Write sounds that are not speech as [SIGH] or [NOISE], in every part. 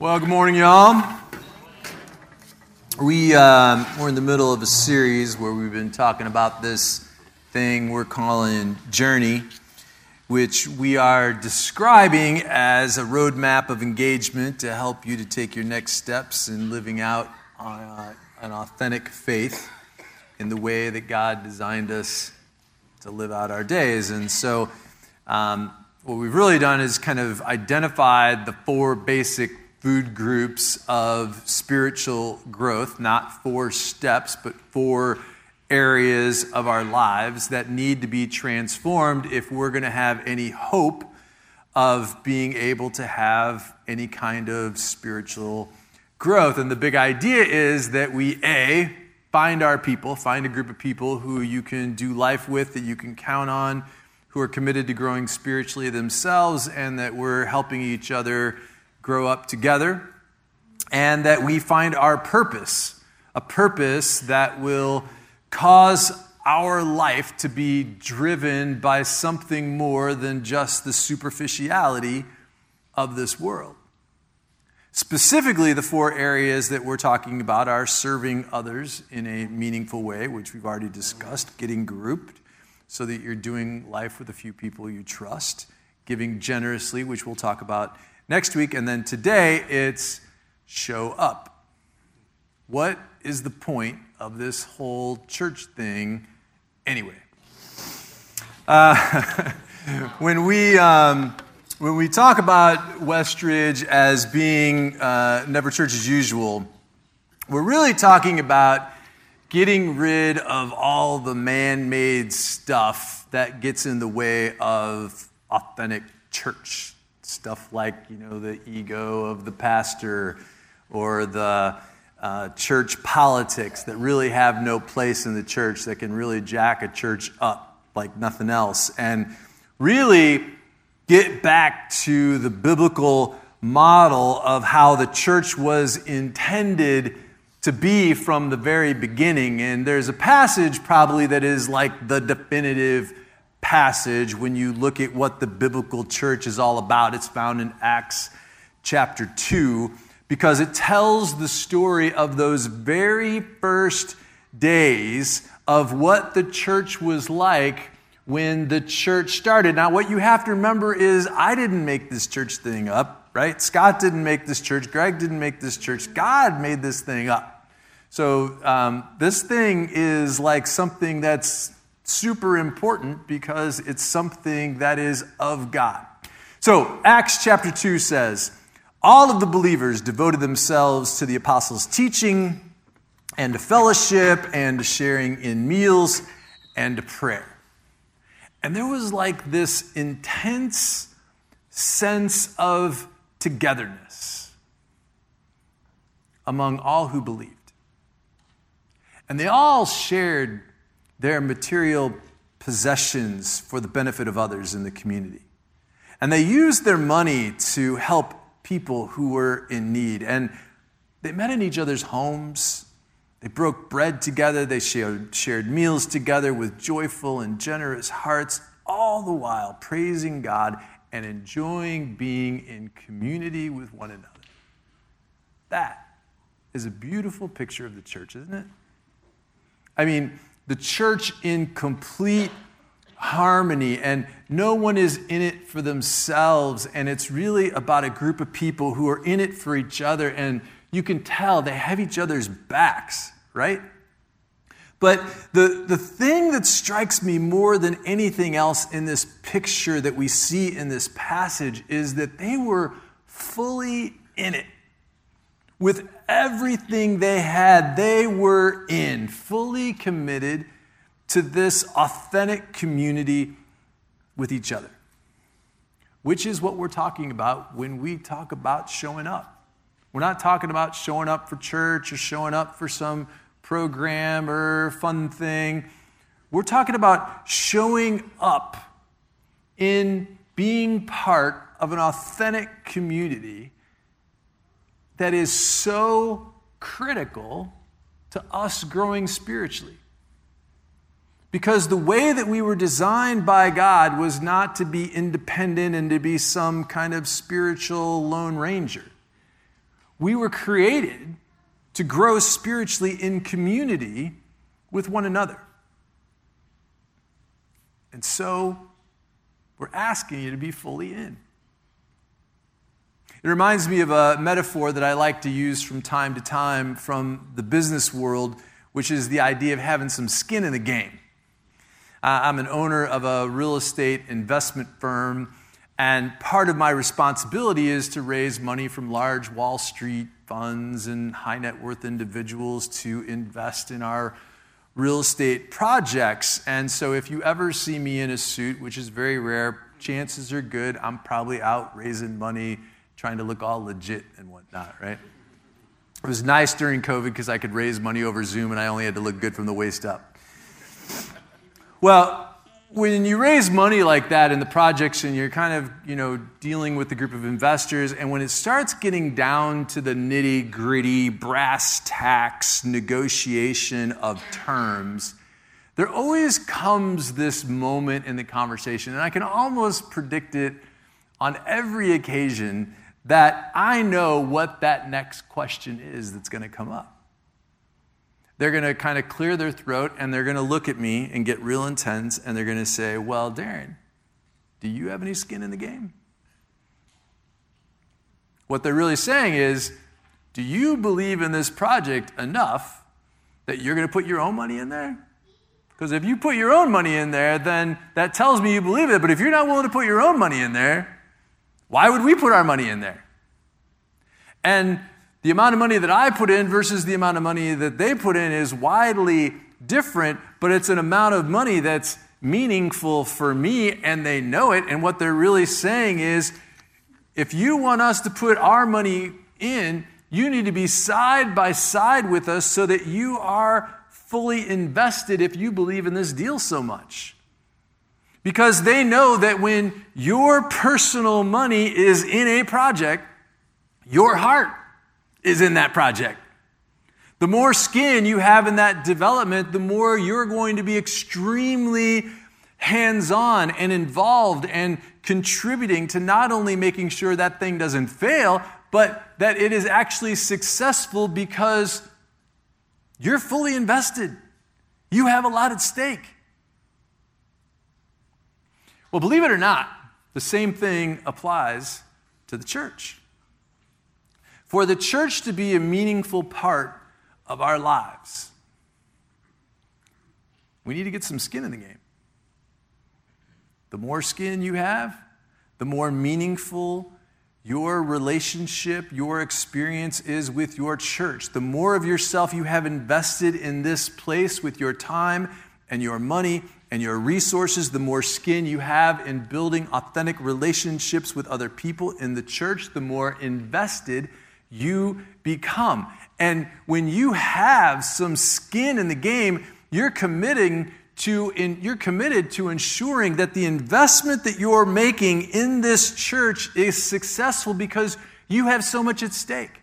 Well, good morning, y'all. We, um, we're in the middle of a series where we've been talking about this thing we're calling Journey, which we are describing as a roadmap of engagement to help you to take your next steps in living out uh, an authentic faith in the way that God designed us to live out our days. And so, um, what we've really done is kind of identified the four basic food groups of spiritual growth, not four steps, but four areas of our lives that need to be transformed if we're going to have any hope of being able to have any kind of spiritual growth. And the big idea is that we, A, find our people, find a group of people who you can do life with, that you can count on, who are committed to growing spiritually themselves, and that we're helping each other grow up together, and that we find our purpose, a purpose that will cause our life to be driven by something more than just the superficiality of this world. Specifically, the four areas that we're talking about are serving others in a meaningful way, which we've already discussed, getting grouped so that you're doing life with a few people you trust, giving generously, which we'll talk about next week. And then today, it's show up. What is the point of this whole church thing anyway? Uh, [LAUGHS] when we. Um, when we talk about Westridge as being uh, never church as usual, we're really talking about getting rid of all the man made stuff that gets in the way of authentic church stuff like you know the ego of the pastor or the uh, church politics that really have no place in the church that can really jack a church up like nothing else. And really get back to the biblical model of how the church was intended to be from the very beginning. And there's a passage probably that is like the definitive passage when you look at what the biblical church is all about. It's found in Acts chapter 2 because it tells the story of those very first days of what the church was like when the church started. Now, what you have to remember is I didn't make this church thing up, right? Scott didn't make this church. Greg didn't make this church. God made this thing up. So, um, this thing is like something that's super important because it's something that is of God. So, Acts chapter 2 says, All of the believers devoted themselves to the apostles' teaching and to fellowship and to sharing in meals and to prayer. And there was like this intense sense of togetherness among all who believed. And they all shared their material possessions for the benefit of others in the community. And they used their money to help people who were in need. And they met in each other's homes. They broke bread together. They shared, shared meals together with joyful and generous hearts, all the while praising God and enjoying being in community with one another. That is a beautiful picture of the church, isn't it? I mean, the church in complete harmony, and no one is in it for themselves. And it's really about a group of people who are in it for each other, and you can tell they have each other's backs, right? But the, the thing that strikes me more than anything else in this picture that we see in this passage is that they were fully in it with everything they had, they were in, fully committed to this authentic community with each other, which is what we're talking about when we talk about showing up. We're not talking about showing up for church or showing up for some program or fun thing. We're talking about showing up in being part of an authentic community that is so critical to us growing spiritually. Because the way that we were designed by God was not to be independent and to be some kind of spiritual lone ranger. We were created to grow spiritually in community with one another. And so we're asking you to be fully in. It reminds me of a metaphor that I like to use from time to time from the business world, which is the idea of having some skin in the game. Uh, I'm an owner of a real estate investment firm, and part of my responsibility is to raise money from large Wall Street funds and high net worth individuals to invest in our real estate projects. And so if you ever see me in a suit, which is very rare, chances are good I'm probably out raising money, trying to look all legit and whatnot, right? It was nice during COVID because I could raise money over Zoom and I only had to look good from the waist up. Well, when you raise money like that in the projects and you're kind of you know dealing with the group of investors and when it starts getting down to the nitty gritty brass tacks negotiation of terms there always comes this moment in the conversation and i can almost predict it on every occasion that i know what that next question is that's going to come up they're going to kind of clear their throat and they're going to look at me and get real intense and they're going to say, Well, Darren, do you have any skin in the game? What they're really saying is, Do you believe in this project enough that you're going to put your own money in there? Because if you put your own money in there, then that tells me you believe it. But if you're not willing to put your own money in there, why would we put our money in there? And the amount of money that I put in versus the amount of money that they put in is widely different, but it's an amount of money that's meaningful for me and they know it. And what they're really saying is if you want us to put our money in, you need to be side by side with us so that you are fully invested if you believe in this deal so much. Because they know that when your personal money is in a project, your heart is in that project. The more skin you have in that development, the more you're going to be extremely hands on and involved and contributing to not only making sure that thing doesn't fail, but that it is actually successful because you're fully invested. You have a lot at stake. Well, believe it or not, the same thing applies to the church. For the church to be a meaningful part of our lives, we need to get some skin in the game. The more skin you have, the more meaningful your relationship, your experience is with your church. The more of yourself you have invested in this place with your time and your money and your resources, the more skin you have in building authentic relationships with other people in the church, the more invested you become. And when you have some skin in the game, you're committing to in, you're committed to ensuring that the investment that you're making in this church is successful because you have so much at stake.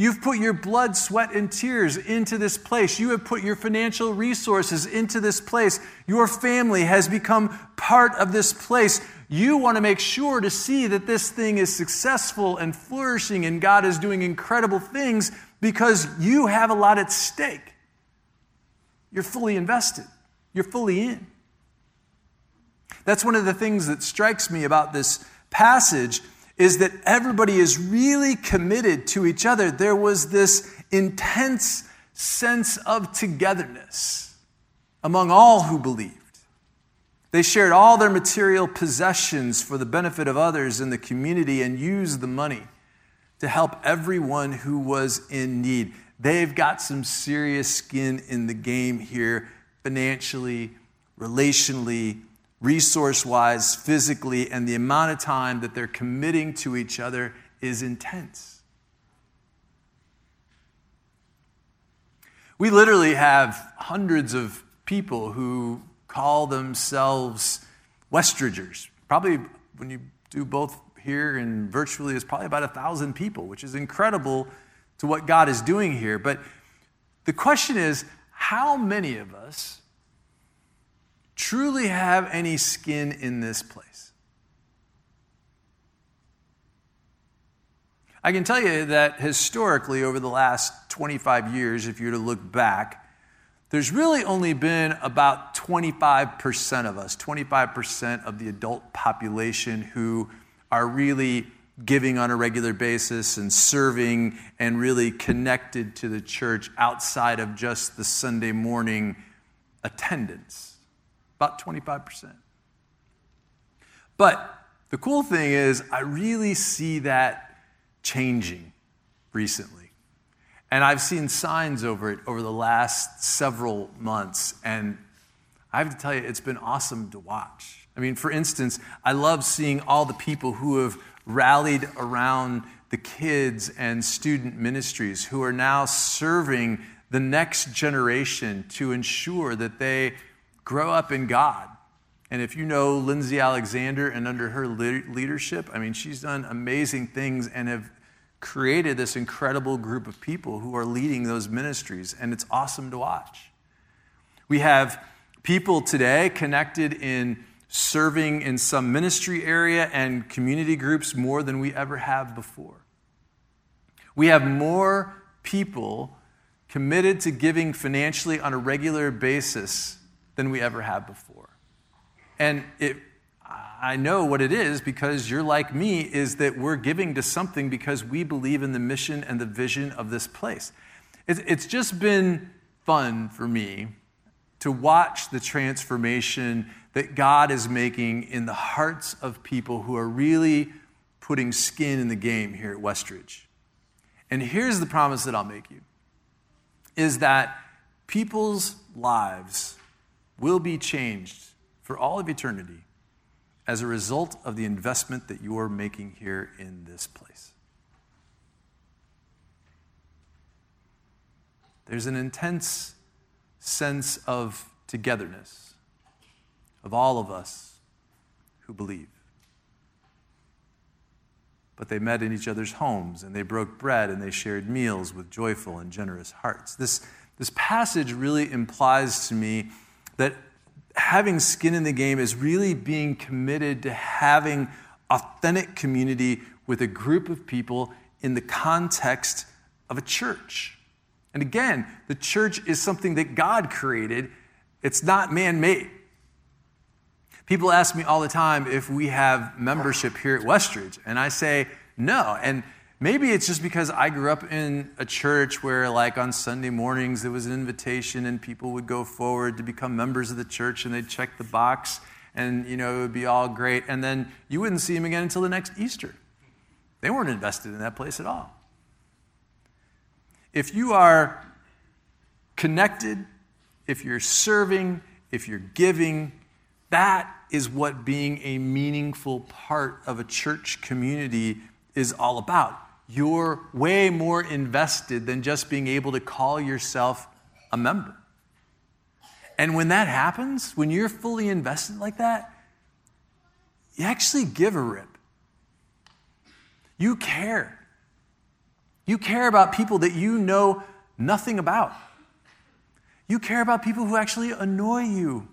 You've put your blood, sweat, and tears into this place. You have put your financial resources into this place. Your family has become part of this place. You want to make sure to see that this thing is successful and flourishing and God is doing incredible things because you have a lot at stake. You're fully invested, you're fully in. That's one of the things that strikes me about this passage is that everybody is really committed to each other. There was this intense sense of togetherness among all who believed. They shared all their material possessions for the benefit of others in the community and used the money to help everyone who was in need. They've got some serious skin in the game here, financially, relationally, resource wise, physically, and the amount of time that they're committing to each other is intense. We literally have hundreds of people who call themselves Westridgers. Probably when you do both here and virtually, it's probably about a thousand people, which is incredible to what God is doing here. But the question is how many of us truly have any skin in this place? I can tell you that historically, over the last 25 years, if you were to look back, there's really only been about 25% of us, 25% of the adult population who are really giving on a regular basis and serving and really connected to the church outside of just the Sunday morning attendance. About 25%. But the cool thing is, I really see that changing recently. And I've seen signs over it over the last several months. And I have to tell you, it's been awesome to watch. I mean, for instance, I love seeing all the people who have rallied around the kids and student ministries who are now serving the next generation to ensure that they grow up in God. And if you know Lindsay Alexander and under her leadership, I mean, she's done amazing things and have created this incredible group of people who are leading those ministries, and it's awesome to watch. We have people today connected in serving in some ministry area and community groups more than we ever have before. We have more people committed to giving financially on a regular basis than we ever have before. And it, I know what it is because you're like me, is that we're giving to something because we believe in the mission and the vision of this place. It's just been fun for me to watch the transformation that God is making in the hearts of people who are really putting skin in the game here at Westridge. And here's the promise that I'll make you is that people's lives will be changed for all of eternity as a result of the investment that you're making here in this place. There's an intense sense of togetherness of all of us who believe. But they met in each other's homes and they broke bread and they shared meals with joyful and generous hearts. This, this passage really implies to me that having skin in the game is really being committed to having authentic community with a group of people in the context of a church. And again, the church is something that God created, it's not man made. People ask me all the time if we have membership here at Westridge, and I say no. And Maybe it's just because I grew up in a church where, like, on Sunday mornings, there was an invitation and people would go forward to become members of the church and they'd check the box and, you know, it would be all great. And then you wouldn't see them again until the next Easter. They weren't invested in that place at all. If you are connected, if you're serving, if you're giving, that is what being a meaningful part of a church community is all about you're way more invested than just being able to call yourself a member. And when that happens, when you're fully invested like that, you actually give a rip. You care. You care about people that you know nothing about. You care about people who actually annoy you.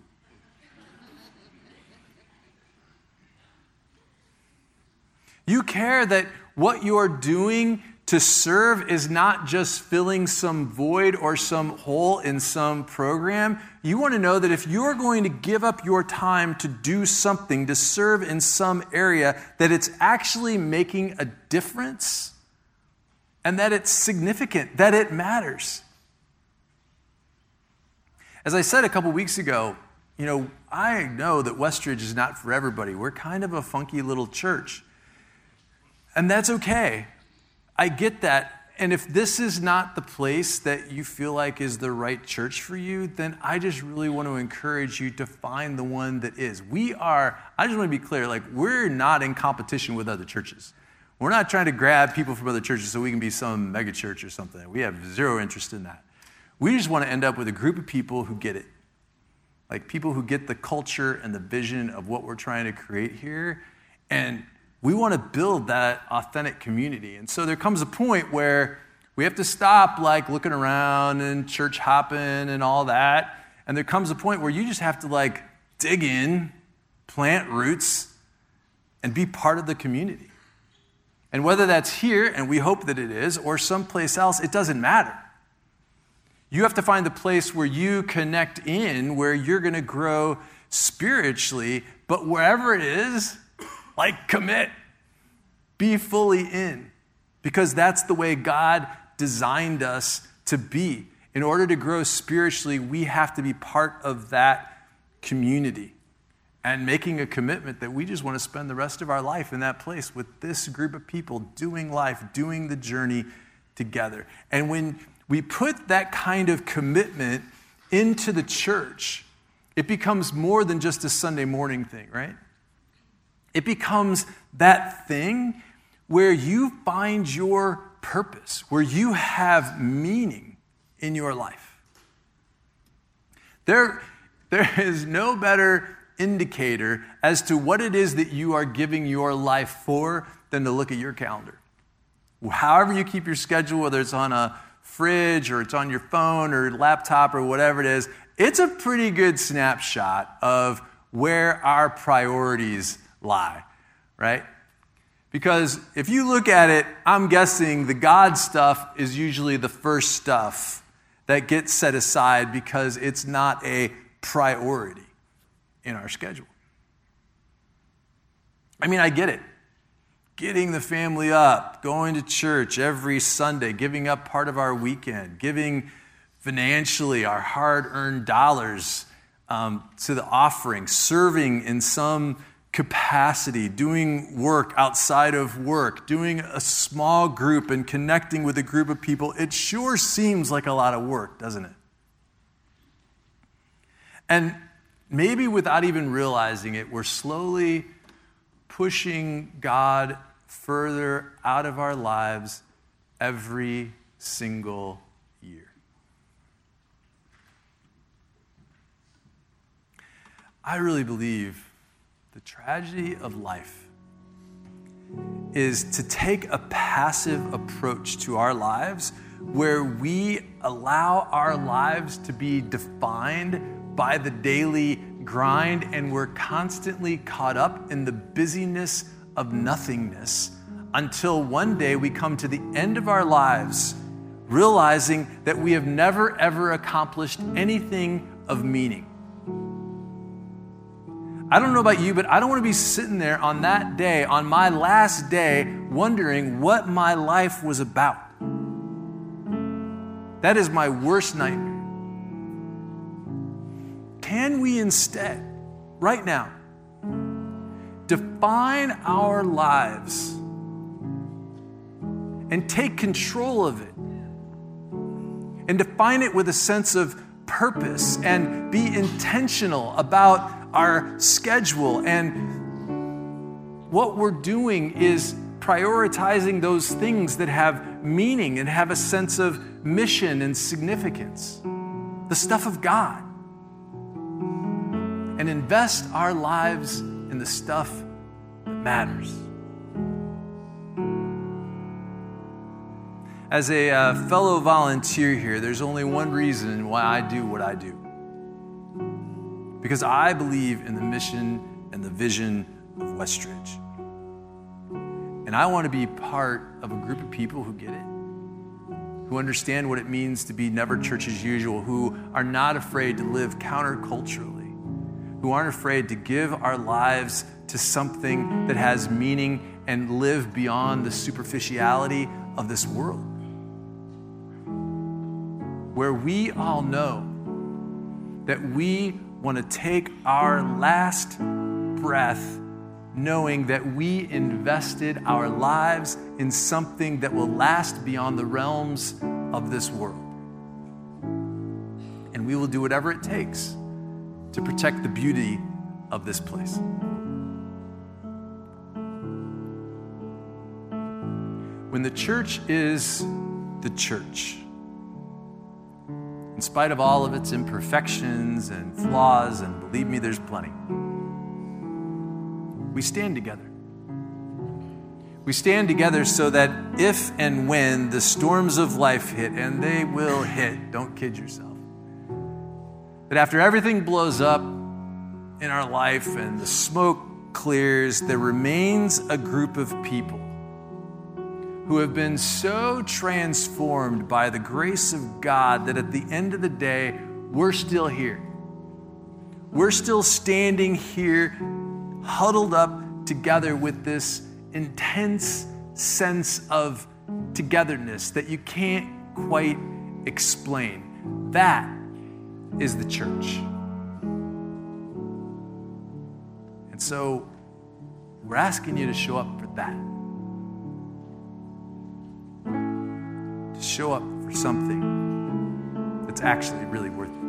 You care that what you're doing to serve is not just filling some void or some hole in some program. You want to know that if you're going to give up your time to do something, to serve in some area, that it's actually making a difference and that it's significant, that it matters. As I said a couple weeks ago, you know, I know that Westridge is not for everybody. We're kind of a funky little church. And that's okay. I get that. And if this is not the place that you feel like is the right church for you, then I just really want to encourage you to find the one that is. We are, I just want to be clear, like, we're not in competition with other churches. We're not trying to grab people from other churches so we can be some mega church or something. We have zero interest in that. We just want to end up with a group of people who get it. Like people who get the culture and the vision of what we're trying to create here and we want to build that authentic community. And so there comes a point where we have to stop like looking around and church hopping and all that. And there comes a point where you just have to like dig in, plant roots, and be part of the community. And whether that's here, and we hope that it is, or someplace else, it doesn't matter. You have to find the place where you connect in, where you're going to grow spiritually, but wherever it is, like commit. Be fully in, because that's the way God designed us to be. In order to grow spiritually, we have to be part of that community and making a commitment that we just want to spend the rest of our life in that place with this group of people doing life, doing the journey together. And when we put that kind of commitment into the church, it becomes more than just a Sunday morning thing, right? It becomes that thing where you find your purpose, where you have meaning in your life. There, there is no better indicator as to what it is that you are giving your life for than to look at your calendar. However, you keep your schedule, whether it's on a fridge or it's on your phone or laptop or whatever it is, it's a pretty good snapshot of where our priorities lie, right? Because if you look at it, I'm guessing the God stuff is usually the first stuff that gets set aside because it's not a priority in our schedule. I mean, I get it. Getting the family up, going to church every Sunday, giving up part of our weekend, giving financially our hard earned dollars um, to the offering, serving in some capacity, doing work outside of work, doing a small group and connecting with a group of people, it sure seems like a lot of work, doesn't it? And maybe without even realizing it, we're slowly pushing God further out of our lives every single year. I really believe the tragedy of life is to take a passive approach to our lives where we allow our lives to be defined by the daily grind and we're constantly caught up in the busyness of nothingness until one day we come to the end of our lives realizing that we have never ever accomplished anything of meaning. I don't know about you, but I don't want to be sitting there on that day, on my last day, wondering what my life was about. That is my worst nightmare. Can we instead, right now, define our lives and take control of it and define it with a sense of purpose and be intentional about our schedule. And what we're doing is prioritizing those things that have meaning and have a sense of mission and significance, the stuff of God. And invest our lives in the stuff that matters. As a uh, fellow volunteer here, there's only one reason why I do what I do because I believe in the mission and the vision of Westridge. And I want to be part of a group of people who get it, who understand what it means to be never church as usual, who are not afraid to live counterculturally, who aren't afraid to give our lives to something that has meaning and live beyond the superficiality of this world. Where we all know that we want to take our last breath knowing that we invested our lives in something that will last beyond the realms of this world. And we will do whatever it takes to protect the beauty of this place. When the church is the church, in spite of all of its imperfections and flaws, and believe me, there's plenty. We stand together. We stand together so that if and when the storms of life hit, and they will hit, don't kid yourself, that after everything blows up in our life and the smoke clears, there remains a group of people who have been so transformed by the grace of God that at the end of the day, we're still here. We're still standing here, huddled up together with this intense sense of togetherness that you can't quite explain. That is the church. And so we're asking you to show up for that. Show up for something that's actually really worth it.